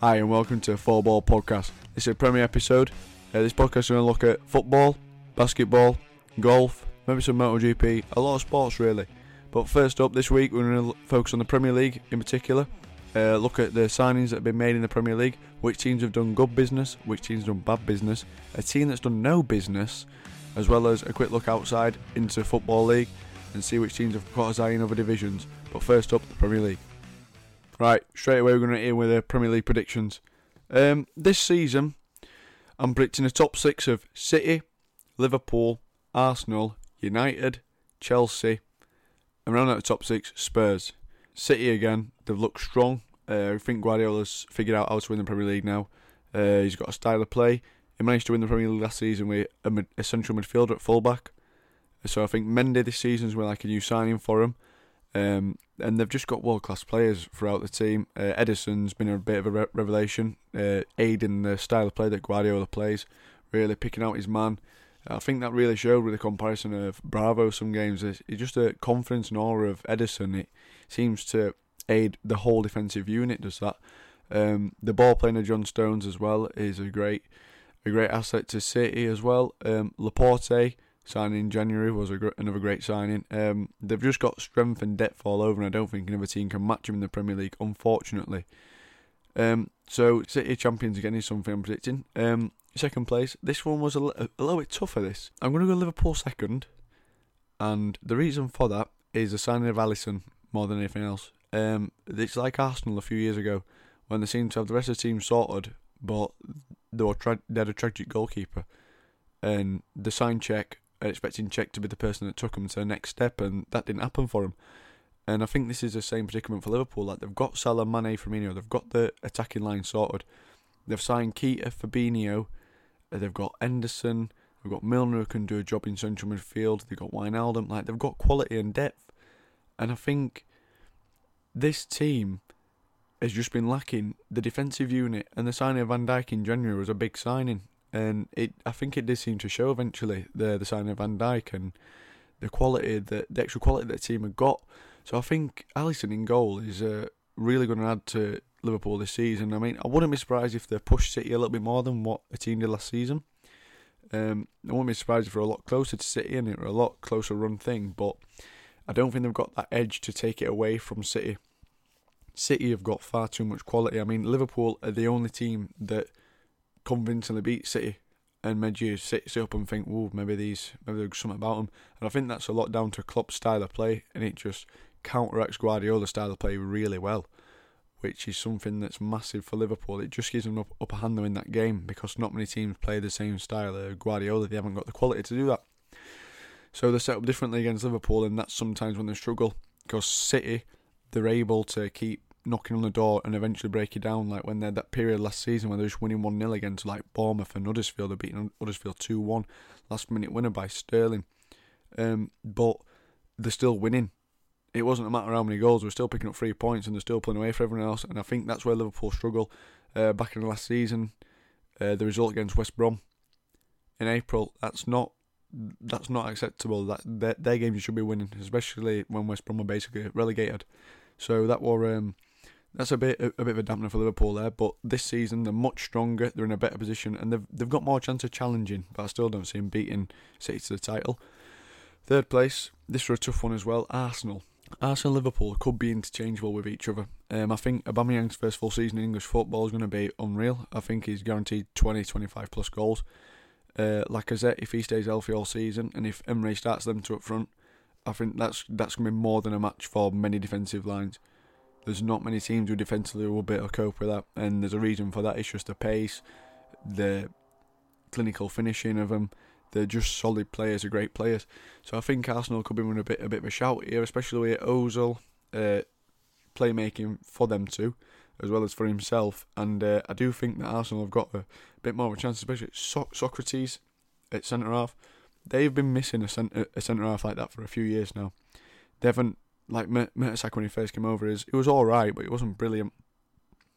Hi, and welcome to Four Ball Podcast. This is a premiere episode. Uh, this podcast is going to look at football, basketball, golf, maybe some MotoGP, a lot of sports really. But first up, this week we're going to focus on the Premier League in particular. Uh, look at the signings that have been made in the Premier League, which teams have done good business, which teams have done bad business, a team that's done no business, as well as a quick look outside into Football League and see which teams have caught us eye in other divisions. But first up, the Premier League. Right, straight away we're going to in with the Premier League predictions. Um, this season, I'm predicting a top six of City, Liverpool, Arsenal, United, Chelsea, and round out the top six, Spurs. City again, they've looked strong. Uh, I think Guardiola's figured out how to win the Premier League now. Uh, he's got a style of play. He managed to win the Premier League last season with a, mid- a central midfielder at fullback. So I think Mendy this season is like a new signing for him. Um, and they've just got world class players throughout the team. Uh, Ederson's been a bit of a re- revelation, uh, aiding the style of play that Guardiola plays, really picking out his man. I think that really showed with the comparison of Bravo some games. It's, it's just a confidence and aura of Ederson. It seems to aid the whole defensive unit. Does that? Um, the ball playing of John Stones as well is a great, a great asset to City as well. Um, Laporte signing in January was gr- another great signing. Um, they've just got strength and depth all over, and I don't think another team can match them in the Premier League, unfortunately. Um, so City champions again is something I'm predicting. Um, second place. This one was a, little bit tougher. This I'm going to go Liverpool second, and the reason for that is the signing of Alisson more than anything else. Um, it's like Arsenal a few years ago when they seemed to have the rest of the team sorted, but they were tra- they had a tragic goalkeeper, and the sign check expecting Cech to be the person that took them to the next step, and that didn't happen for him. And I think this is the same predicament for Liverpool. Like they've got Salah, Mane, Firmino, they've got the attacking line sorted. They've signed Keita, Fabinho, uh, they've got Henderson, they've got Milner who can do a job in central midfield. They've got Wijnaldum. Like they've got quality and depth, and I think this team has just been lacking the defensive unit. And the signing of Van Dijk in January was a big signing and it I think it did seem to show eventually the the signing of Van Dijk and the quality that the extra quality that the team had got. So I think Alisson in goal is uh, really going to add to Liverpool this season. I mean, I wouldn't be surprised if they push City a little bit more than what a team did last season. Um, I wouldn't be surprised if they're a lot closer to City and it's a lot closer run thing, but I don't think they've got that edge to take it away from City. City have got far too much quality. I mean, Liverpool are the only team that convincingly beat City and made you sit, sit up and think, "Ooh, maybe these, maybe there's something about them." And I think that's a lot down to Klopp's style of play, and it just counteracts Guardiola's style of play really well, which is something that's massive for Liverpool. It just gives them up upper hand in that game because not many teams play the same style of Guardiola. They haven't got the quality to do that. So they're set up differently against Liverpool, and that's sometimes when they struggle because City, they're able to keep knocking on the door and eventually break it down. Like when they had that period last season when they were just winning 1 0 against like Bournemouth and Huddersfield, they're beating Huddersfield 2 1. Last minute winner by Sterling. Um, but they're still winning. It wasn't a matter how many goals, we're still picking up three points and they're still pulling away for everyone else. And I think that's where Liverpool struggle. Uh, back in the last season, uh, the result against West Brom in April, that's not that's not acceptable. That their, their games should be winning, especially when West Brom were basically relegated. So that were um, that's a bit a, bit of a dampener for Liverpool there. But this season they're much stronger. They're in a better position, and they've they've got more chance of challenging. But I still don't see them beating City to the title. Third place. This was a tough one as well. Arsenal. Arsenal Liverpool could be interchangeable with each other. Um, I think Aubameyang's first full season in English football is going to be unreal. I think he's guaranteed 20, 25 plus goals. Uh, Lacazette, if he stays healthy all season, and if Emery starts them to up front, I think that's that's going to be more than a match for many defensive lines. There's not many teams who defensively will be able to cope with that, and there's a reason for that. It's just the pace, the clinical finishing of them. They're just solid players, are great players. So I think Arsenal could be running a bit a bit of a shout here, especially with Ozil uh, playmaking for them too, as well as for himself. And uh, I do think that Arsenal have got a bit more of a chance, especially so- Sokratis at centre half. They've been missing a centre a centre half like that for a few years now. They haven't like Mertesacker when he first came over. Is it was all right, but it wasn't brilliant.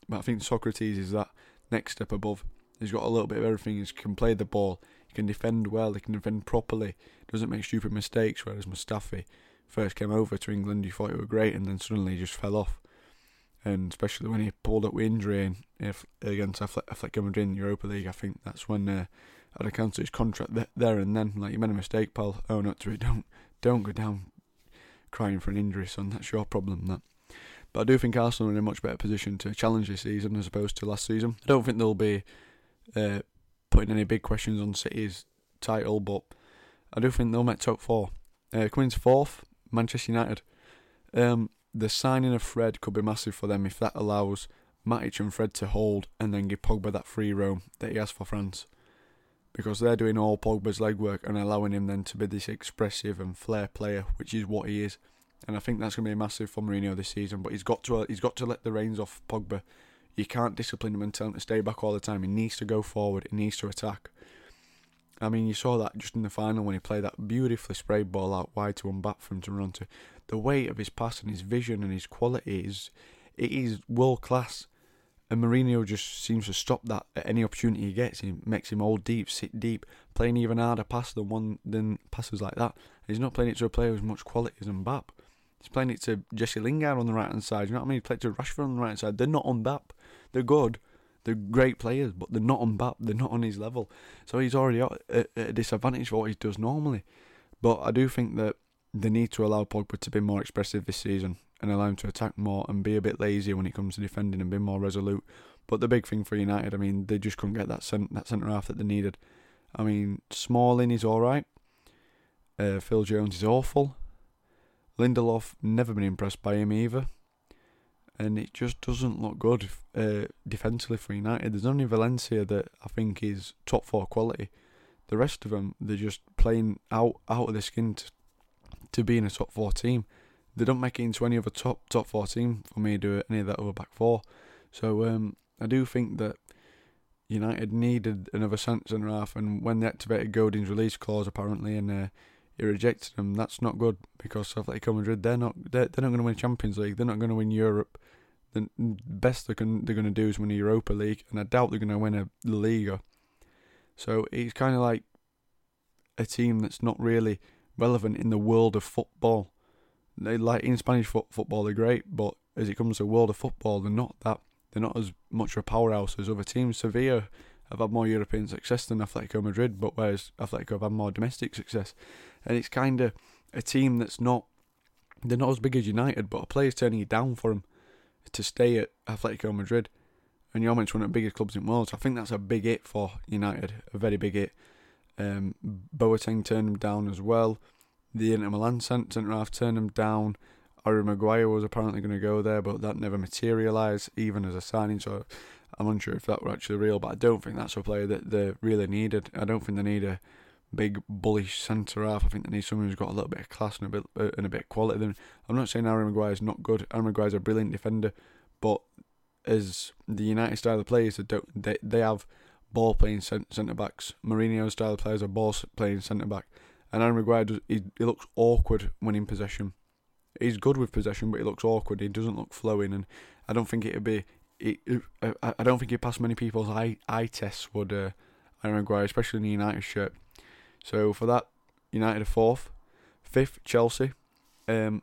But I think Sokratis is that next step above. He's got a little bit of everything. He can play the ball. He can defend well. He can defend properly. Doesn't make stupid mistakes. Whereas Mustafi first came over to England, you thought he was great, and then suddenly he just fell off. and especially when he pulled up with injury if against Atletico Madrid in the Europa League, I think that's when uh, I'd have cancelled his contract there and then. Like you made a mistake, pal. Own up to it. Don't don't go down crying for an injury, son. That's your problem. That. But I do think Arsenal are in a much better position to challenge this season as opposed to last season. I don't think they'll be uh, putting any big questions on City's title, but I do think they'll make top four. Uh, coming to fourth, Manchester United. Um, the signing of Fred could be massive for them if that allows Matic and Fred to hold and then give Pogba that free roam that he has for France. Because they're doing all Pogba's legwork and allowing him then to be this expressive and flair player, which is what he is. And I think that's going to be massive for Mourinho this season. But he's got to he's got to let the reins off Pogba. You can't discipline him and tell him to stay back all the time. He needs to go forward. He needs to attack. I mean, you saw that just in the final when he played that beautifully sprayed ball out wide to Mbappe from Toronto. The weight of his pass and his vision and his quality is it is world class. And Mourinho just seems to stop that at any opportunity he gets. He makes him all deep, sit deep, playing even harder pass than one than passes like that. He's not playing it to a player with much quality as Mbappe. He's playing it to Jesse Lingard on the right hand side. You know what I mean? He played to Rashford on the right hand side. They're not on Mbappe. They're good. They're great players, but they're not on Mbappe. They're not on his level. So he's already at a disadvantage for what he does normally. But I do think that they need to allow Pogba to be more expressive this season and allow him to attack more and be a bit lazier when it comes to defending and be more resolute. But the big thing for United, I mean, they just couldn't get that cent- that centre half that they needed. I mean, Smalling is all right. Uh, Phil Jones is awful. Lindelof never been impressed by him either, and it just doesn't look good uh, defensively for United. There's only Valencia that I think is top four quality. The rest of them, they're just playing out out of their skin to, to be in a top four team. They don't make it into any other top top four team for me to do any of that other back four. So um, I do think that United needed another centre half, and when they activated Godin's release clause apparently, and uh, he rejected them. That's not good because Atletico Madrid they're not they're, they're not going to win Champions League. They're not going to win Europe. The best they can they're going to do is win a Europa League, and I doubt they're going to win a Liga. So it's kind of like a team that's not really relevant in the world of football. They like in Spanish fo- football they're great, but as it comes to the world of football, they're not that. They're not as much of a powerhouse as other teams. Sevilla have had more European success than Atletico Madrid, but whereas Atletico have had more domestic success and it's kind of a team that's not they're not as big as United, but a player's turning it down for them to stay at Atletico Madrid. And you're mentioned one of the biggest clubs in the world. So I think that's a big hit for United, a very big hit. Um, Boateng turned them down as well. The Inter Milan centre half turned him down. Harry Maguire was apparently going to go there, but that never materialised, even as a signing. So I'm unsure if that were actually real, but I don't think that's a player that they really needed. I don't think they need a big bullish centre half. I think they need someone who's got a little bit of class and a bit uh, and a bit of quality. Then I'm not saying Harry is not good. Harry is a brilliant defender, but as the United style of players, they don't, they they have ball playing centre backs. Mourinho's style players are ball playing centre back, and Harry Maguire does, he, he looks awkward when in possession. He's good with possession, but he looks awkward. He doesn't look flowing, and I don't think it'd be. It, I, I don't think he passed many people's eye eye tests. Would uh, Maguire, especially in the United shirt. So for that, United are fourth, fifth Chelsea. Um,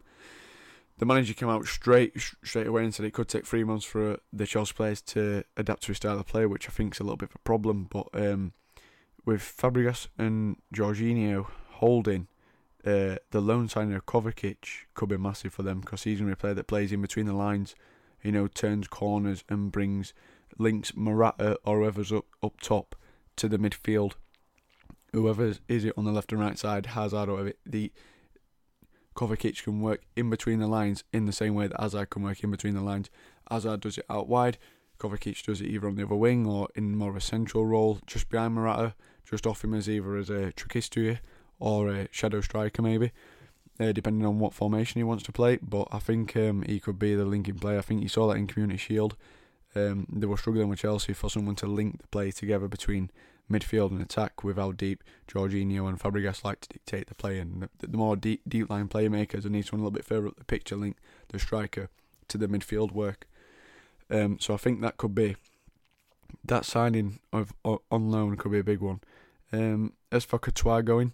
the manager came out straight straight away and said it could take three months for the Chelsea players to adapt to his style of play, which I think is a little bit of a problem. But um, with Fabregas and Jorginho holding, uh, the loan signing of Kovacic could be massive for them because he's going to be a player that plays in between the lines, you know, turns corners and brings links Morata or whoever's up, up top to the midfield whoever is it on the left and right side, Hazard or whatever, the Kovacic can work in between the lines in the same way that Hazard can work in between the lines. Hazard does it out wide, Kovacic does it either on the other wing or in more of a central role, just behind Morata, just off him as either as a trequartista or a shadow striker maybe, uh, depending on what formation he wants to play. But I think um, he could be the linking player. I think you saw that in Community Shield. Um, they were struggling with Chelsea for someone to link the play together between midfield and attack with how deep Jorginho and Fabregas like to dictate the play. And the, the more deep, deep line playmakers, they need someone a little bit further up the picture, link the striker to the midfield work. Um, so I think that could be that signing of on loan could be a big one. Um, as for Courtois going,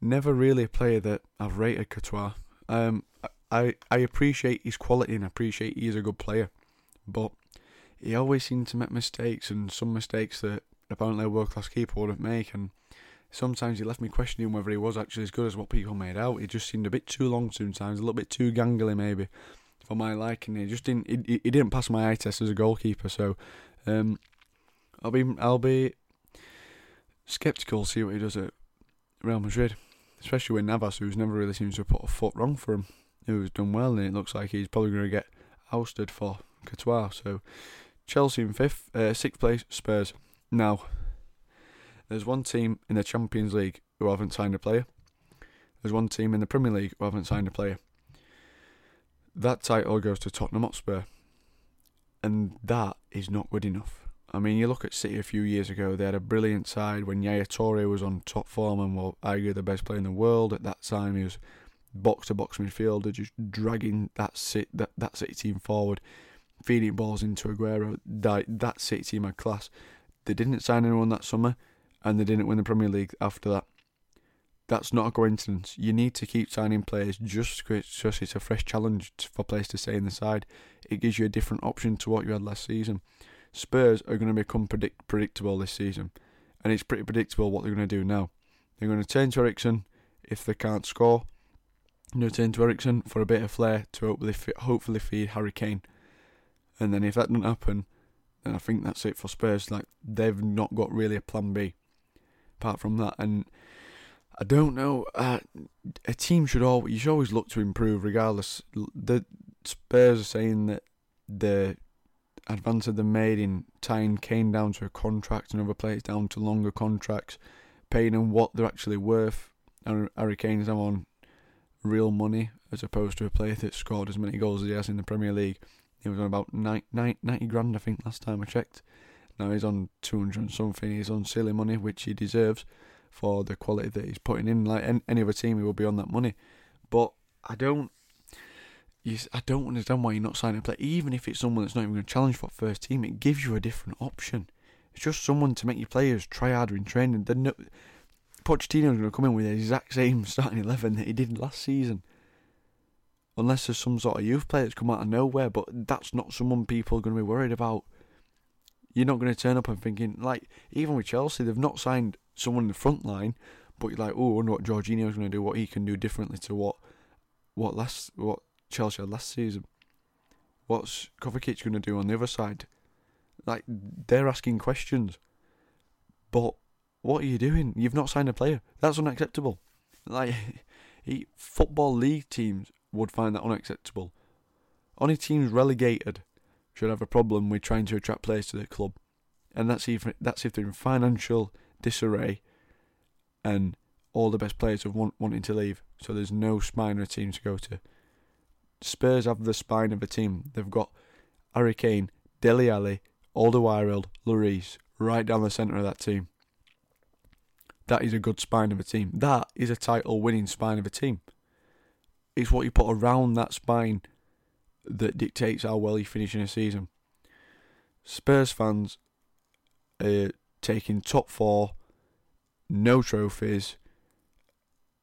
never really a player that I've rated Courtois. Um, I I appreciate his quality and I appreciate he is a good player. but he always seemed to make mistakes, and some mistakes that apparently a world class keeper wouldn't make. And sometimes he left me questioning whether he was actually as good as what people made out. He just seemed a bit too long sometimes, a little bit too gangly maybe for my liking. He just didn't. He, he didn't pass my eye test as a goalkeeper. So um, I'll be I'll be skeptical see what he does at Real Madrid, especially with Navas, who's never really seems to have put a foot wrong for him, who's done well, and it looks like he's probably going to get ousted for Courtois. So Chelsea in fifth, uh, sixth place Spurs. Now, there's one team in the Champions League who haven't signed a player. There's one team in the Premier League who haven't signed a player. That title goes to Tottenham Hotspur, and that is not good enough. I mean, you look at City a few years ago, they had a brilliant side when Yaya Toure was on top form and was arguably the best player in the world at that time. He was box to box midfielder, just dragging that, sit, that, that City team forward, feeding balls into Aguero. That, that City team had class. They didn't sign anyone that summer and they didn't win the Premier League after that. That's not a coincidence. You need to keep signing players just because it's a fresh challenge for players to stay in the side. It gives you a different option to what you had last season. Spurs are going to become predict- predictable this season, and it's pretty predictable what they're going to do now. They're going to turn to Eriksen if they can't score. They're going to turn to Eriksen for a bit of flair to hopefully, hopefully feed Harry Kane. And then if that doesn't happen, then I think that's it for Spurs. Like they've not got really a plan B apart from that. And I don't know. Uh, a team should always you should always look to improve, regardless. The Spurs are saying that advances they made in tying Kane down to a contract and other players down to longer contracts, paying them what they're actually worth. Harry Kane's now on real money as opposed to a player that scored as many goals as he has in the Premier League. He was on about 90, 90 grand, I think, last time I checked. Now he's on 200 something. He's on silly money, which he deserves for the quality that he's putting in. Like any other team, he will be on that money. But I don't you, I don't understand why you're not signing a player. Even if it's someone that's not even going to challenge for first team, it gives you a different option. It's just someone to make your players try harder in training. Then no, Pochettino's going to come in with the exact same starting eleven that he did last season. Unless there's some sort of youth player that's come out of nowhere, but that's not someone people are going to be worried about. You're not going to turn up and thinking like even with Chelsea, they've not signed someone in the front line, but you're like, oh, I wonder what Jorginho's going to do, what he can do differently to what what last what Chelsea last season. What's Kovacic going to do on the other side? Like they're asking questions, but what are you doing? You've not signed a player. That's unacceptable. Like he, football league teams would find that unacceptable. Only teams relegated should have a problem with trying to attract players to their club, and that's even that's if they're in financial disarray, and all the best players have want, wanting to leave. So there's no spine a team to go to. Spurs have the spine of a team. They've got Harry Kane, Dele Alli, Alderweireld, Lloris, right down the centre of that team. That is a good spine of a team. That is a title winning spine of a team. It's what you put around that spine that dictates how well you finish in a season. Spurs fans are taking top four, no trophies,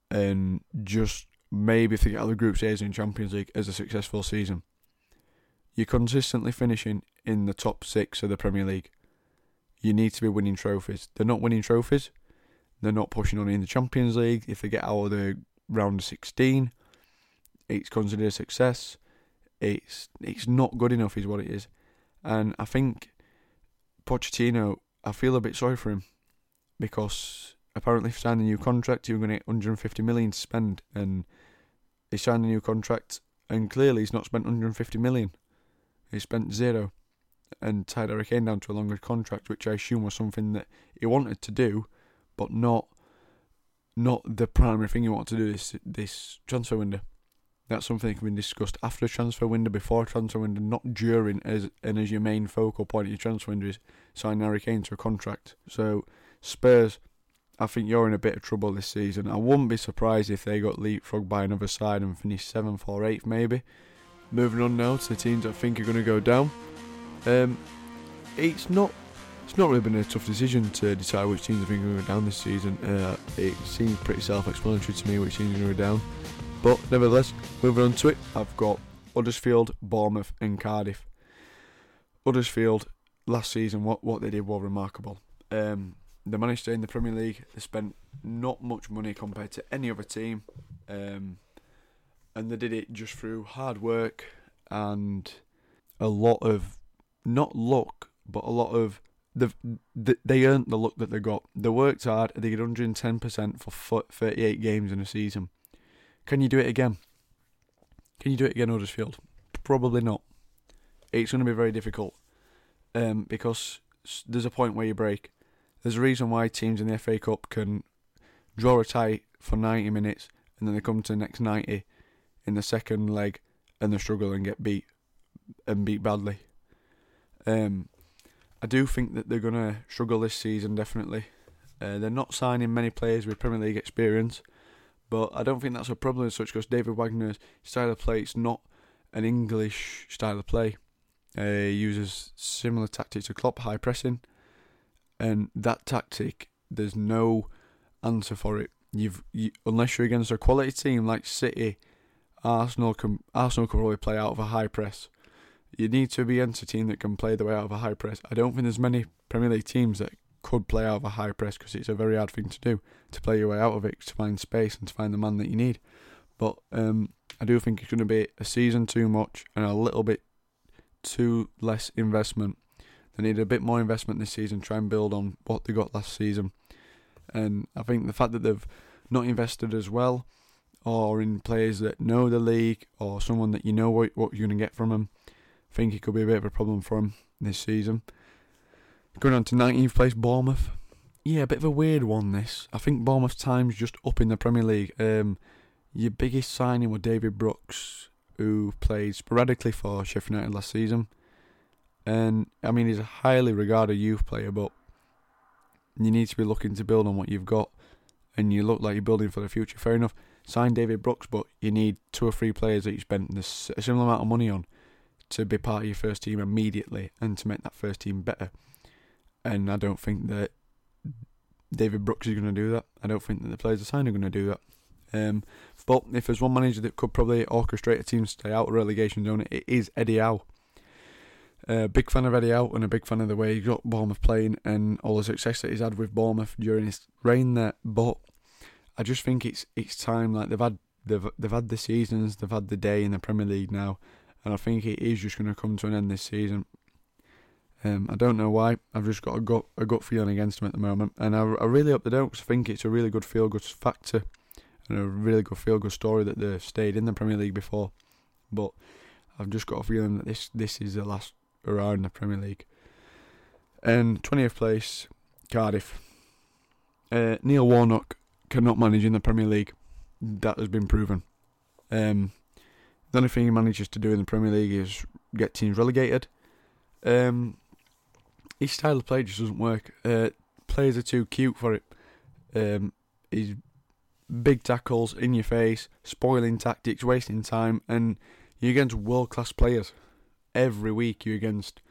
and just maybe if they get out of the group in Champions League as a successful season. You're consistently finishing in the top six of the Premier League. You need to be winning trophies. They're not winning trophies. They're not pushing on in the Champions League. If they get out of the round of 16, it's considered a success. It's it's not good enough, is what it is. And I think Pochettino, I feel a bit sorry for him because apparently for signing a new contract, you're going to get 150 million to spend, and he signed a new contract, and clearly he's not spent 150 million. He spent zero, and tied Harry Kane down to a longer contract, which I assume was something that he wanted to do, but not not the primary thing he wanted to do this this transfer window. That's something that can be discussed after transfer window, before transfer window, not during, as and as your main focal point of your transfer window is signing Harry Kane to a contract. So Spurs I think you're in a bit of trouble this season. I wouldn't be surprised if they got leapfrogged by another side and finished seventh or eighth, maybe. Moving on now to the teams I think are going to go down. Um, it's not. It's not really been a tough decision to decide which teams I think are going to go down this season. Uh, it seems pretty self-explanatory to me which teams are going to go down. But nevertheless, moving on to it, I've got Huddersfield, Bournemouth, and Cardiff. Huddersfield last season, what what they did was remarkable. Um, they managed to stay in the Premier League. They spent not much money compared to any other team, um, and they did it just through hard work and a lot of not luck, but a lot of the they earned the luck that they got. They worked hard. They did 110 percent for 38 games in a season. Can you do it again? Can you do it again, Huddersfield? Probably not. It's going to be very difficult um, because there's a point where you break. There's a reason why teams in the FA Cup can draw a tie for 90 minutes and then they come to the next 90 in the second leg and they struggle and get beat and beat badly. Um, I do think that they're going to struggle this season, definitely. Uh, they're not signing many players with Premier League experience, but I don't think that's a problem as such because David Wagner's style of play is not an English style of play. Uh, he uses similar tactics to Klopp, high pressing, and that tactic, there's no answer for it. You've you, unless you're against a quality team like City, Arsenal can Arsenal can probably play out of a high press. You need to be against a team that can play the way out of a high press. I don't think there's many Premier League teams that could play out of a high press because it's a very hard thing to do to play your way out of it to find space and to find the man that you need. But um, I do think it's going to be a season too much and a little bit too less investment. They need a bit more investment this season, try and build on what they got last season. And I think the fact that they've not invested as well, or in players that know the league, or someone that you know what, what you're going to get from them, I think it could be a bit of a problem for them this season. Going on to 19th place, Bournemouth. Yeah, a bit of a weird one. This I think Bournemouth's time's just up in the Premier League. Um, your biggest signing was David Brooks, who played sporadically for Sheffield United last season. And I mean, he's a highly regarded youth player, but you need to be looking to build on what you've got. And you look like you're building for the future. Fair enough. Sign David Brooks, but you need two or three players that you spent a similar amount of money on to be part of your first team immediately and to make that first team better. And I don't think that David Brooks is going to do that. I don't think that the players are signed are going to do that. Um, but if there's one manager that could probably orchestrate a team to stay out of relegation zone, it is Eddie Howe. Uh, big fan of Eddie Howe and a big fan of the way he got Bournemouth playing and all the success that he's had with Bournemouth during his reign there. But I just think it's it's time. Like they've had they've they've had the seasons, they've had the day in the Premier League now, and I think it is just going to come to an end this season. Um, I don't know why. I've just got a gut a gut feeling against them at the moment, and I, I really hope they don't because I think it's a really good feel good factor and a really good feel good story that they've stayed in the Premier League before. But I've just got a feeling that this this is the last in the Premier League. And twentieth place, Cardiff. Uh, Neil Warnock cannot manage in the Premier League. That has been proven. Um, the only thing he manages to do in the Premier League is get teams relegated. Um, his style of play just doesn't work. Uh, players are too cute for it. Um, he's big tackles in your face, spoiling tactics, wasting time, and you're against world class players. Every week you're against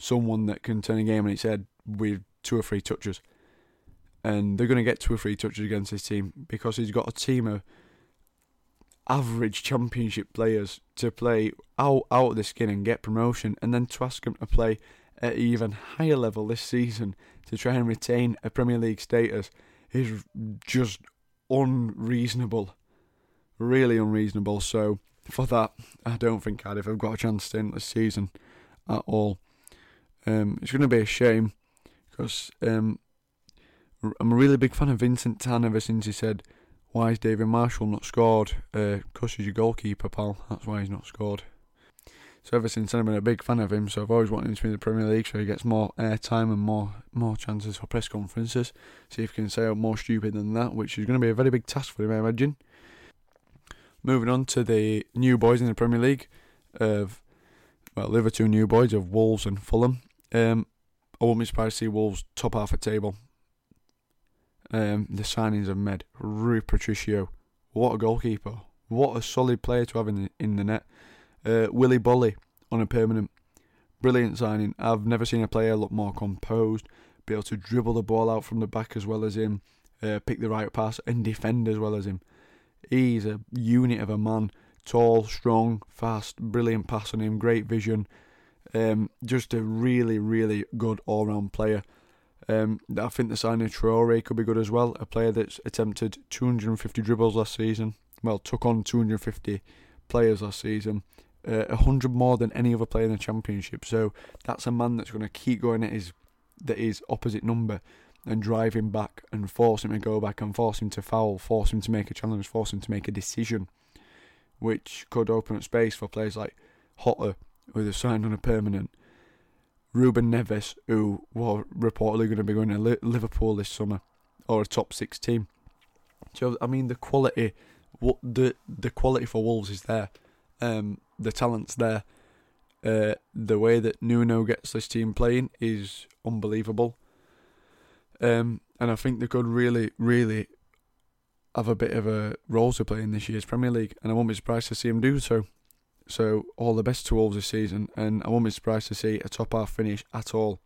someone that can turn a game on its head with two or three touches. And they're going to get two or three touches against this team because he's got a team of average championship players to play out, out of the skin and get promotion, and then to ask them to play at even higher level this season to try and retain a Premier League status is just unreasonable. Really unreasonable. So for that, I don't think Cardiff have got a chance to in this season at all. Um, it's going to be a shame because um, I'm a really big fan of Vincent Tan ever since he said, "Why is David Marshall not scored?" Because uh, he's your goalkeeper, pal. That's why he's not scored. So ever since then, I've been a big fan of him. So I've always wanted him to be in the Premier League, so he gets more airtime and more more chances for press conferences. See if he can say more stupid than that, which is going to be a very big task for him, I imagine. Moving on to the new boys in the Premier League of well, Liverpool new boys of Wolves and Fulham. Um, I won't be surprised to see Wolves top half the table. Um, the signings of Med, Rui Patricio, what a goalkeeper! What a solid player to have in the, in the net. Uh, Willy Boly on a permanent. Brilliant signing. I've never seen a player look more composed, be able to dribble the ball out from the back as well as him, uh, pick the right pass, and defend as well as him. He's a unit of a man. Tall, strong, fast, brilliant pass on him, great vision. Um, just a really, really good all round player. Um, I think the signing of Traore could be good as well. A player that's attempted 250 dribbles last season. Well, took on 250 players last season. Uh, 100 more than any other player in the championship. So that's a man that's going to keep going at his that his opposite number and drive him back and force him to go back and force him to foul, force him to make a challenge, force him to make a decision, which could open up space for players like Jota, who they've signed on a permanent, Ruben Neves, who were reportedly going to be going to Liverpool this summer, or a top six team. So I mean, the quality, what the the quality for Wolves is there, um, the talent's there. Uh, the way that Nuno gets this team playing is unbelievable. Um, and I think they could really, really have a bit of a role to play in this year's Premier League, and I won't be surprised to see them do so. So, all the best to Wolves this season, and I won't be surprised to see a top half finish at all.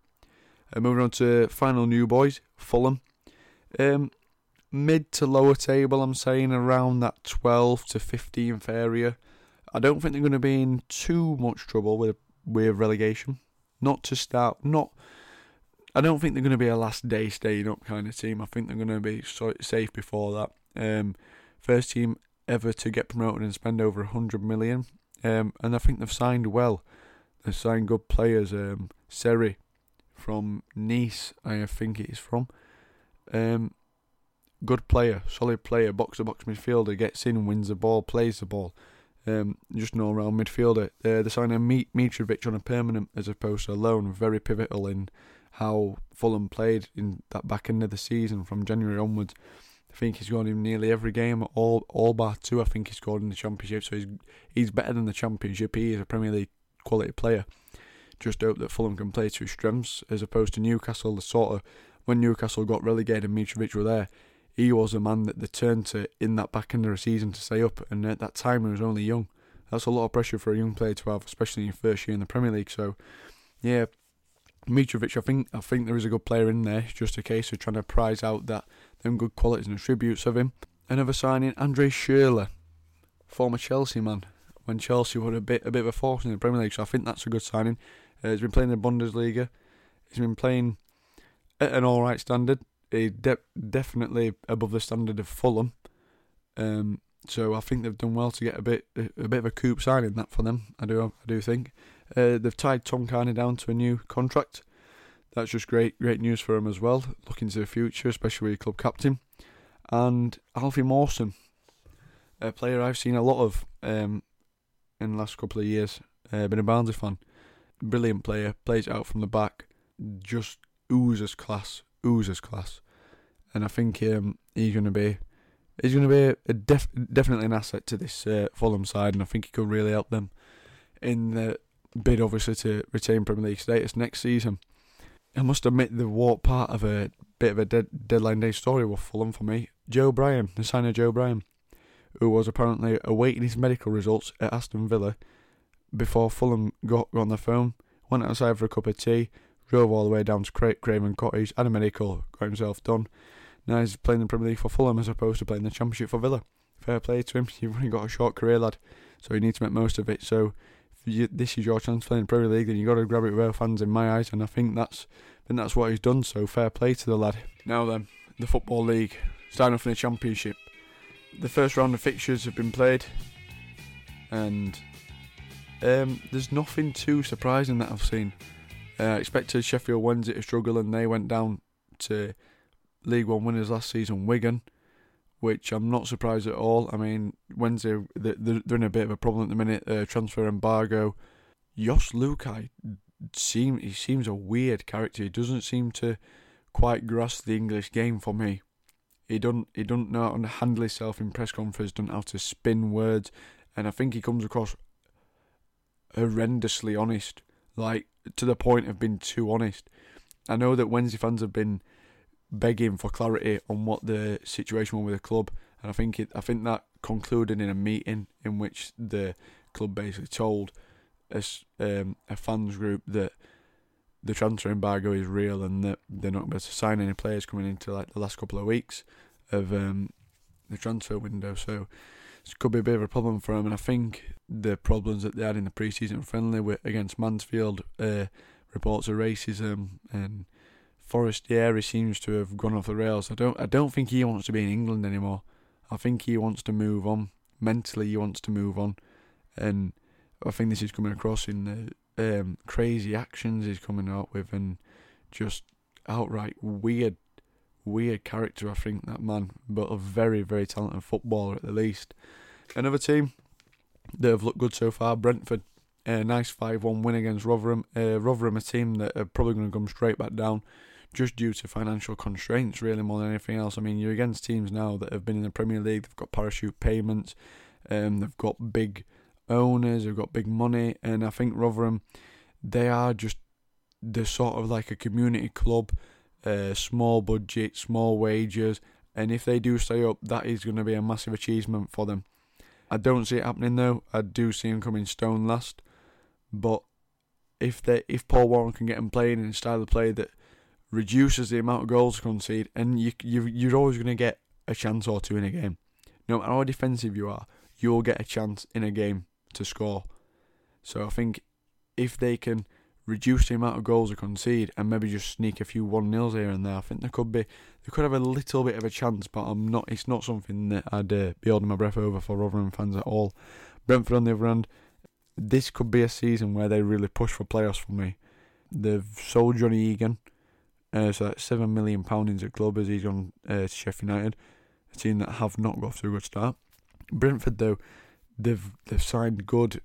Uh, moving on to final new boys, Fulham. Um, mid to lower table, I'm saying around that 12 to 15th area. I don't think they're going to be in too much trouble with with relegation. Not to start, not I don't think they're going to be a last day staying up kind of team. I think they're going to be so safe before that. Um, first team ever to get promoted and spend over 100 million. Um, and I think they've signed well. They've signed good players. Um, Seri from Nice, I think it is from. Um, good player, solid player, box to box midfielder, gets in, wins the ball, plays the ball. Um, just all round midfielder. Uh, they signed a Mitrovic on a permanent as opposed to a loan, very pivotal in how Fulham played in that back end of the season from January onwards. I think he's scored in nearly every game, all all bar two. I think he scored in the Championship, so he's he's better than the Championship. He is a Premier League quality player. Just hope that Fulham can play to his strengths as opposed to Newcastle. The sort of when Newcastle got relegated and Mitrovic were there, he was a man that they turned to in that back end of the season to stay up. And at that time, he was only young. That's a lot of pressure for a young player to have, especially in your first year in the Premier League. So, yeah, Mitrovic, I think I think there is a good player in there. Just a case of trying to prize out that them good qualities and attributes of him. Another signing, Andre Schürrle, former Chelsea man. When Chelsea were a bit a bit of a force in the Premier League, so I think that's a good signing. Uh, he's been playing in the Bundesliga. He's been playing at an all right standard. He's de- definitely above the standard of Fulham. Um, so I think they've done well to get a bit a bit of a coup signing that for them. I do I do think. Uh, they've tied Tom Cairney down to a new contract. That's just great, great news for him as well. Looking to the future, especially with club captain. And Alfie Mawson, a player I've seen a lot of um, in the last couple of years. Uh, been a Barnsley fan. Brilliant player, plays out from the back, just oozes class, oozes class. And I think um, he's going to be he's going to be def- definitely an asset to this uh, Fulham side, and I think he could really help them in the bid obviously to retain Premier League status next season. I must admit the walk part of a bit of a dead, deadline day story was Fulham for me. Joe Bryan, the signer Joe Bryan, who was apparently awaiting his medical results at Aston Villa before Fulham got, got on the phone, went outside for a cup of tea, drove all the way down to Cra- Craven Cottage, had a medical, got himself done. Now he's playing the Premier League for Fulham as opposed to playing the Championship for Villa. Fair play to him. You've only got a short career, lad, so you need to make most of it. So you, this is your chance playing in the Premier League, then you got to grab it with both hands in my eyes, and I think that's that's what he's done. So fair play to the lad. Now then, the Football League starting off in the Championship. The first round of fixtures have been played, and um, there's nothing too surprising that I've seen. Uh, I expected Sheffield Wednesday to struggle, and they went down to League One winners last season, Wigan which I'm not surprised at all. I mean, Wednesday they're, in a bit of a problem at the minute. Uh, transfer embargo. Jos Luhukay seem he seems a weird character. He doesn't seem to quite grasp the English game for me. He don't he don't know how to handle himself in press conference. Don't know how to spin words, and I think he comes across horrendously honest, like to the point of being too honest. I know that Wednesday fans have been begging for clarity on what the situation was with the club, and I think it, I think that concluded in a meeting in which the club basically told us um, a fans group that the transfer embargo is real and that they're not going to sign any players coming into like the last couple of weeks of um, the transfer window. So it could be a bit of a problem for them. And I think the problems that they had in the pre-season friendly with, against Mansfield, uh, reports of racism and Forestieri seems to have gone off the rails. I don't I don't think he wants to be in England anymore. I think he wants to move on. Mentally, he wants to move on, and I think this is coming across in the um, crazy actions he's coming out with, and just outright weird, weird character. I think that man, but a very, very talented footballer at the least. Another team that have looked good so far, Brentford. A nice 5 1 win against Rotherham. Uh, Rotherham, a team that are probably going to come straight back down just due to financial constraints, really, more than anything else. I mean, you're against teams now that have been in the Premier League, they've got parachute payments, um, they've got big owners, they've got big money, and I think Rotherham, they are just the sort of like a community club, uh, small budget, small wages, and if they do stay up, that is going to be a massive achievement for them. I don't see it happening though. I do see them coming stone last, but if they if Paul Warne can get them playing in style of play that reduces the amount of goals conceded, and you, you you're always going to get a chance or two in a game. No matter how defensive you are, you'll get a chance in a game to score. So I think if they can reduce the amount of goals they concede and maybe just sneak a few one nils here and there, I think there could be they could have a little bit of a chance. But I'm not. It's not something that I'd uh, be holding my breath over for Rotherham fans at all. Brentford on the other hand, this could be a season where they really push for playoffs for me. They've sold Johnny Egan uh, so that's seven million pound into the club as he's gone uh, to Sheffield United, a team that have not got to a good start. Brentford though, they've they've signed good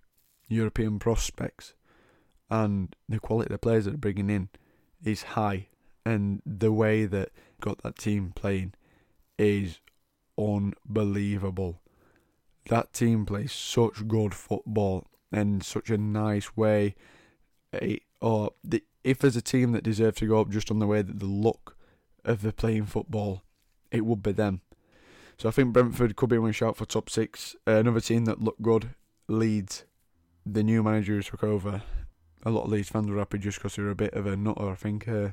European prospects, and the quality of the players that they're bringing in is high, and the way that got that team playing is unbelievable. That team plays such good football and such a nice way. It, or the, if there's a team that deserves to go up just on the way that the look of the playing football, it would be them. So I think Brentford could be one shout for top six. Uh, another team that looked good, Leeds. The new manager who took over. A lot of Leeds fans were happy just because they were a bit of a nutter. I think uh,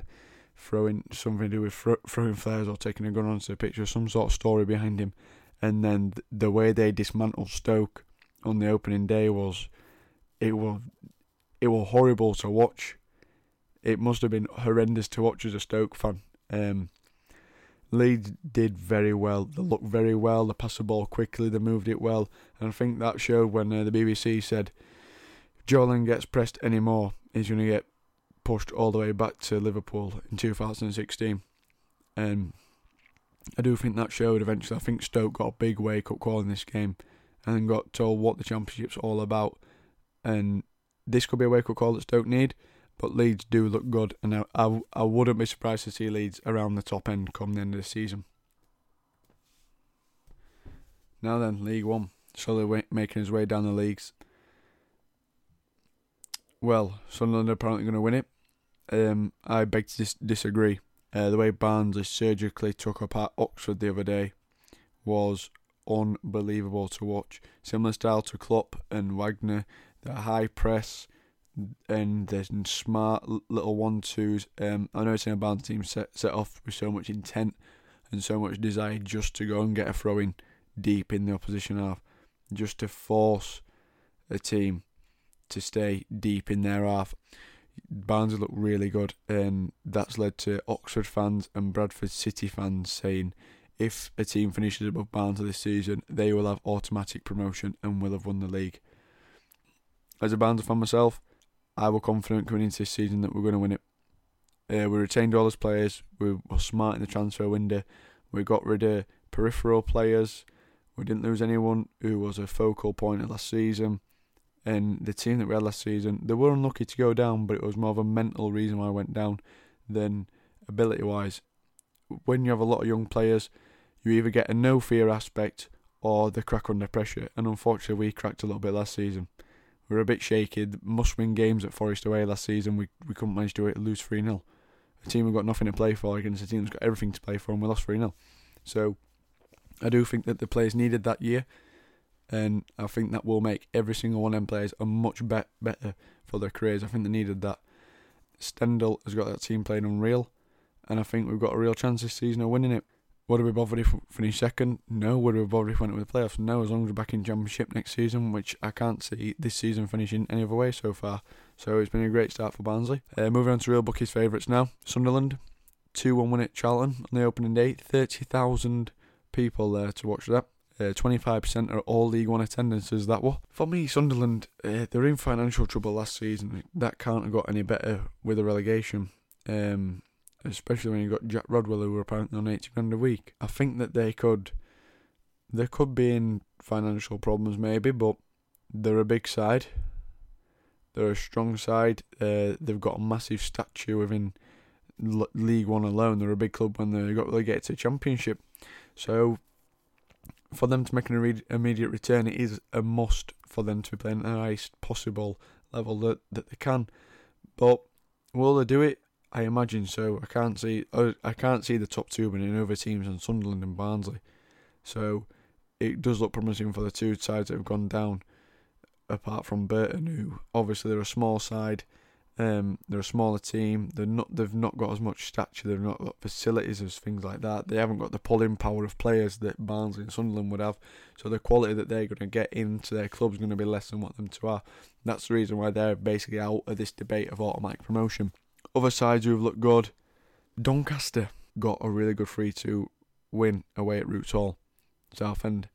throwing something to do with throwing flares or taking a gun onto the picture, some sort of story behind him. And then the way they dismantled Stoke on the opening day was, it was, it was horrible to watch it must have been horrendous to watch as a Stoke fan. Um, Leeds did very well. They looked very well. They passed the ball quickly. They moved it well, and I think that showed when uh, the BBC said if gets pressed anymore, he's going to get pushed all the way back to Liverpool in 2016. And I do think that showed eventually. I think Stoke got a big wake up call in this game, and got told what the championship's all about. And this could be a wake up call that Stoke need. But Leeds do look good, and I, I, I wouldn't be surprised to see Leeds around the top end come the end of the season. Now then, League One. Slowly making his way down the leagues. Well, Sunderland are apparently going to win it. Um, I beg to dis- disagree. Uh, the way Barnsley surgically took apart Oxford the other day was unbelievable to watch. Similar style to Klopp and Wagner, the high press, and there's smart little one twos. Um, I know it's in a band team set set off with so much intent and so much desire just to go and get a throw in deep in the opposition half, just to force a team to stay deep in their half. Barnes look really good, and that's led to Oxford fans and Bradford City fans saying if a team finishes above Barnes this season, they will have automatic promotion and will have won the league. As a Barnes fan myself, I was confident coming into this season that we're going to win it. Uh, we retained all those players. We were smart in the transfer window. We got rid of peripheral players. We didn't lose anyone who was a focal point of last season. And the team that we had last season, they were unlucky to go down, but it was more of a mental reason why I went down than ability wise. When you have a lot of young players, you either get a no fear aspect or they crack under pressure. And unfortunately, we cracked a little bit last seazen we were a bit shaky. Must win games at Forest away last season. We we couldn't manage to lose 3 0. A team who got nothing to play for against a team that's got everything to play for, and we lost 3 0. So I do think that the players needed that year, and I think that will make every single one of them players a much be- better for their careers. I think they needed that. Stendel has got that team playing unreal, and I think we've got a real chance this season of winning it. Would we bother if we finish second? No. Would we bother if we went to the playoffs? No. As long as we're back in Championship next season, which I can't see this season finishing any other way so far. So it's been a great start for Barnsley. Uh, moving on to real bookies' favourites now. Sunderland, 2 1 win at Charlton on the opening day. 30,000 people there to watch that. Uh, 25% are all League One attendances that were. For me, Sunderland, uh, they're in financial trouble last season. That can't have got any better with a relegation. Um, especially when you've got Jack Rodwell, who were apparently on 80 grand a week. I think that they could, they could be in financial problems maybe, but they're a big side. They're a strong side. Uh, they've got a massive statue within L- League One alone. They're a big club when they got relegated to Championship. So for them to make an immediate return, it is a must for them to be playing at the highest possible level that, that they can. But will they do it? I imagine so. I can't see. Uh, I can't see the top two winning over teams on Sunderland and Barnsley. So it does look promising for the two sides that have gone down. Apart from Burton, who obviously they're a small side, um, they're a smaller team. They're not. They've not got as much stature. They've not got facilities as things like that. They haven't got the pulling power of players that Barnsley and Sunderland would have. So the quality that they're going to get into their club's going to be less than what them two are. That's the reason why they're basically out of this debate of automatic promotion. Other sides who've looked good, Doncaster got a really good 3 2 win away at Roots Hall, Southend.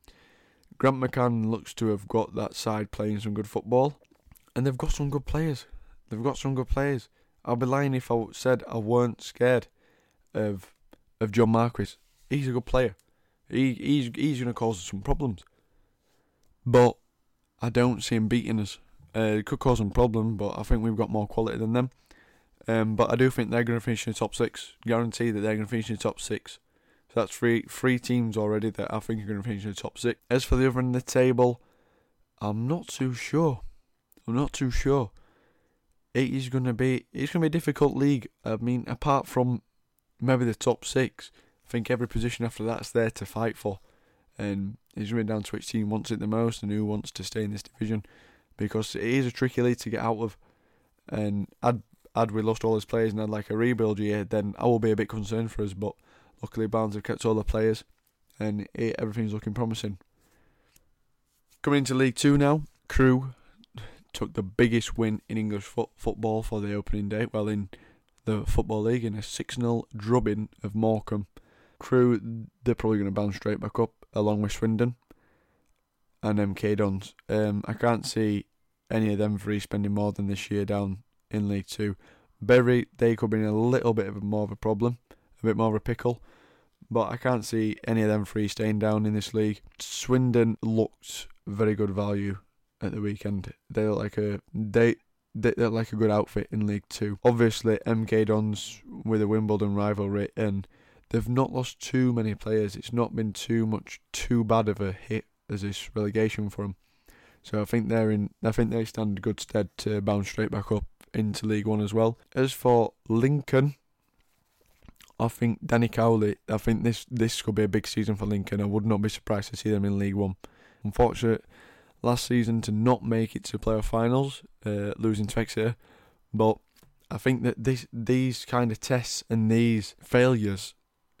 Grant McCann looks to have got that side playing some good football, and they've got some good players. They've got some good players. I'll be lying if I said I weren't scared of of John Marquis. He's a good player. He he's he's going to cause us some problems, but I don't see him beating us. Uh, it could cause some problem, but I think we've got more quality than them. Um, but I do think they're going to finish in the top six. Guarantee that they're going to finish in the top six. So that's three three teams already that I think are going to finish in the top six. As for the other end of the table, I'm not too sure. I'm not too sure. It is going to be it's going to be a difficult league. I mean, apart from maybe the top six, I think every position after that's there to fight for, and it's really down to which team wants it the most and who wants to stay in this division, because it is a tricky league to get out of. And I'd had we lost all his players and had like a rebuild year, then I will be a bit concerned for us. But luckily, Barnes have kept all the players, and it, everything's looking promising. Coming into League Two now, Crewe took the biggest win in English fo- football for the opening day. Well, in the Football League, in a 6 0 drubbing of Morecambe. Crewe, they're probably going to bounce straight back up, along with Swindon and MK Dons. Um, I can't see any of them three spending more than this year down in League Two. Bury, they could be in a little bit of more of a problem, a bit more of a pickle, but I can't see any of them three staying down in this league. Swindon looked very good value at the weekend. They look like a they they look like a good outfit in League Two. Obviously, MK Dons with a Wimbledon rivalry, and they've not lost too many players. It's not been too much too bad of a hit as this relegation for them. So I think they're in. I think they stand good stead to bounce straight back up into League One as well. As for Lincoln, I think Danny Cowley. I think this this could be a big season for Lincoln. I would not be surprised to see them in League One. Unfortunate last season to not make it to playoff finals, uh, losing to Exeter, but I think that this these kind of tests and these failures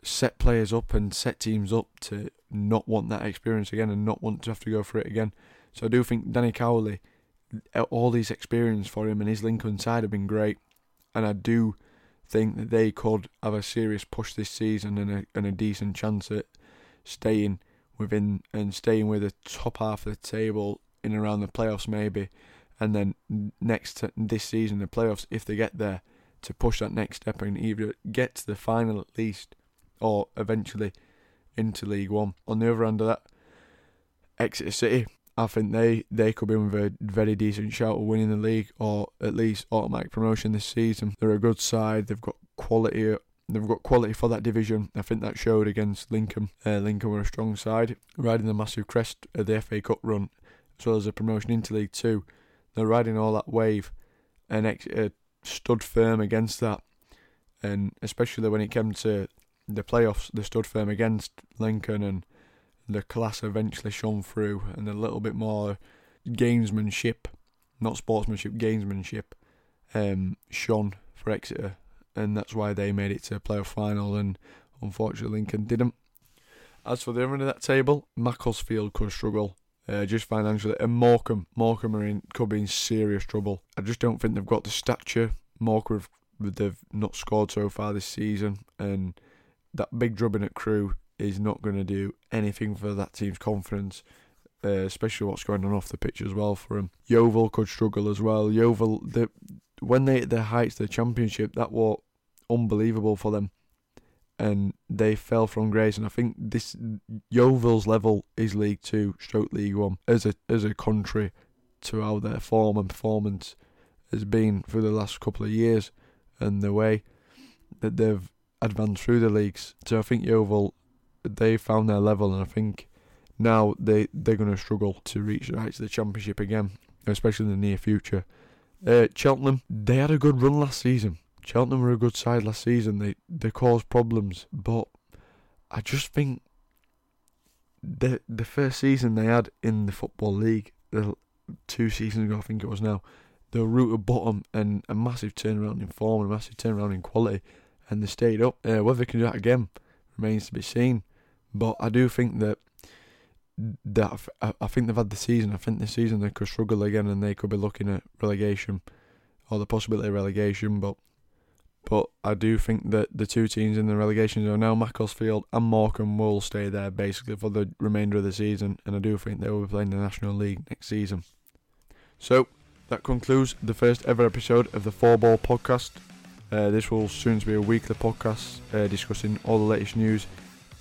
set players up and set teams up to not want that experience again and not want to have to go for it again. So I do think Danny Cowley Uh, all these experience for him and his Lincoln side have been great, and I do think that they could have a serious push this season and a and a decent chance at staying within and staying with the top half of the table in around the playoffs maybe, and then next this season the playoffs if they get there to push that next step and either get to the final at least or eventually into League One. On the other end of that, Exeter City I think they, they could be with a very decent shout of winning the league or at least automatic promotion this season. They're a good side. They've got quality. They've got quality for that division. I think that showed against Lincoln. Uh, Lincoln were a strong side, riding the massive crest of the FA Cup run, as well as a promotion into League Two. They're riding all that wave, and uh, stood firm against that. And especially when it came to the playoffs, they stood firm against Lincoln and the class eventually shone through and a little bit more gamesmanship, not sportsmanship, gamesmanship, um, shone for Exeter, and that's why they made it to a playoff final. And unfortunately, Lincoln didn't. as for the other end of that table, Macclesfield could struggle. Uh, just financially, and Morecambe, Morecambe are in could be in serious trouble. I just don't think they've got the stature. Morecambe, have, they've not scored so far this season, and that big drubbing at Crewe is not going to do anything for that team's confidence, uh, especially what's going on off the pitch as well for them. Yeovil could struggle as well. Yeovil, when they hit their heights, the championship, that was unbelievable for them. And they fell from grace, and I think this Yeovil's level is League Two, stroke League One, as a as a country, to how their form and performance has been for the last couple of years, and the way that they've advanced through the leagues. So I think Yeovil they found their level, and I think now they they're going to struggle to reach the heights of the championship again, especially in the near future. Uh, Cheltenham they had a good run last season. Cheltenham were a good side last season. They they caused problems, but I just think the the first season they had in the football league, the two seasons ago I think it was now, the root of bottom and a massive turnaround in form and a massive turnaround in quality, and they stayed up. Uh, whether they can do that again remains to be seen. But I do think that that I think they've had the season. I think this season they could struggle again, and they could be looking at relegation or the possibility of relegation. But but I do think that the two teams in the relegation zone now, Macclesfield and Morecambe, will stay there basically for the remainder of the season, and I do think they will be playing the National League next season. So that concludes the first ever episode of the Four Ball Podcast. Uh, this will soon be a weekly podcast uh, discussing all the latest news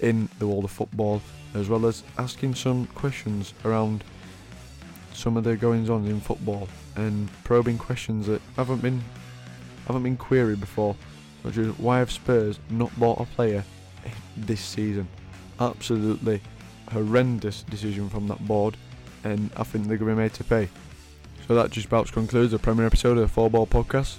in the world of football, as well as asking some questions around some of the goings on in football and probing questions that haven't been haven't been queried before, such as why have Spurs not bought a player this season? Absolutely horrendous decision from that board, and I think they're going to be made to pay. So that just about concludes the premiere episode of the Four Ball Podcast.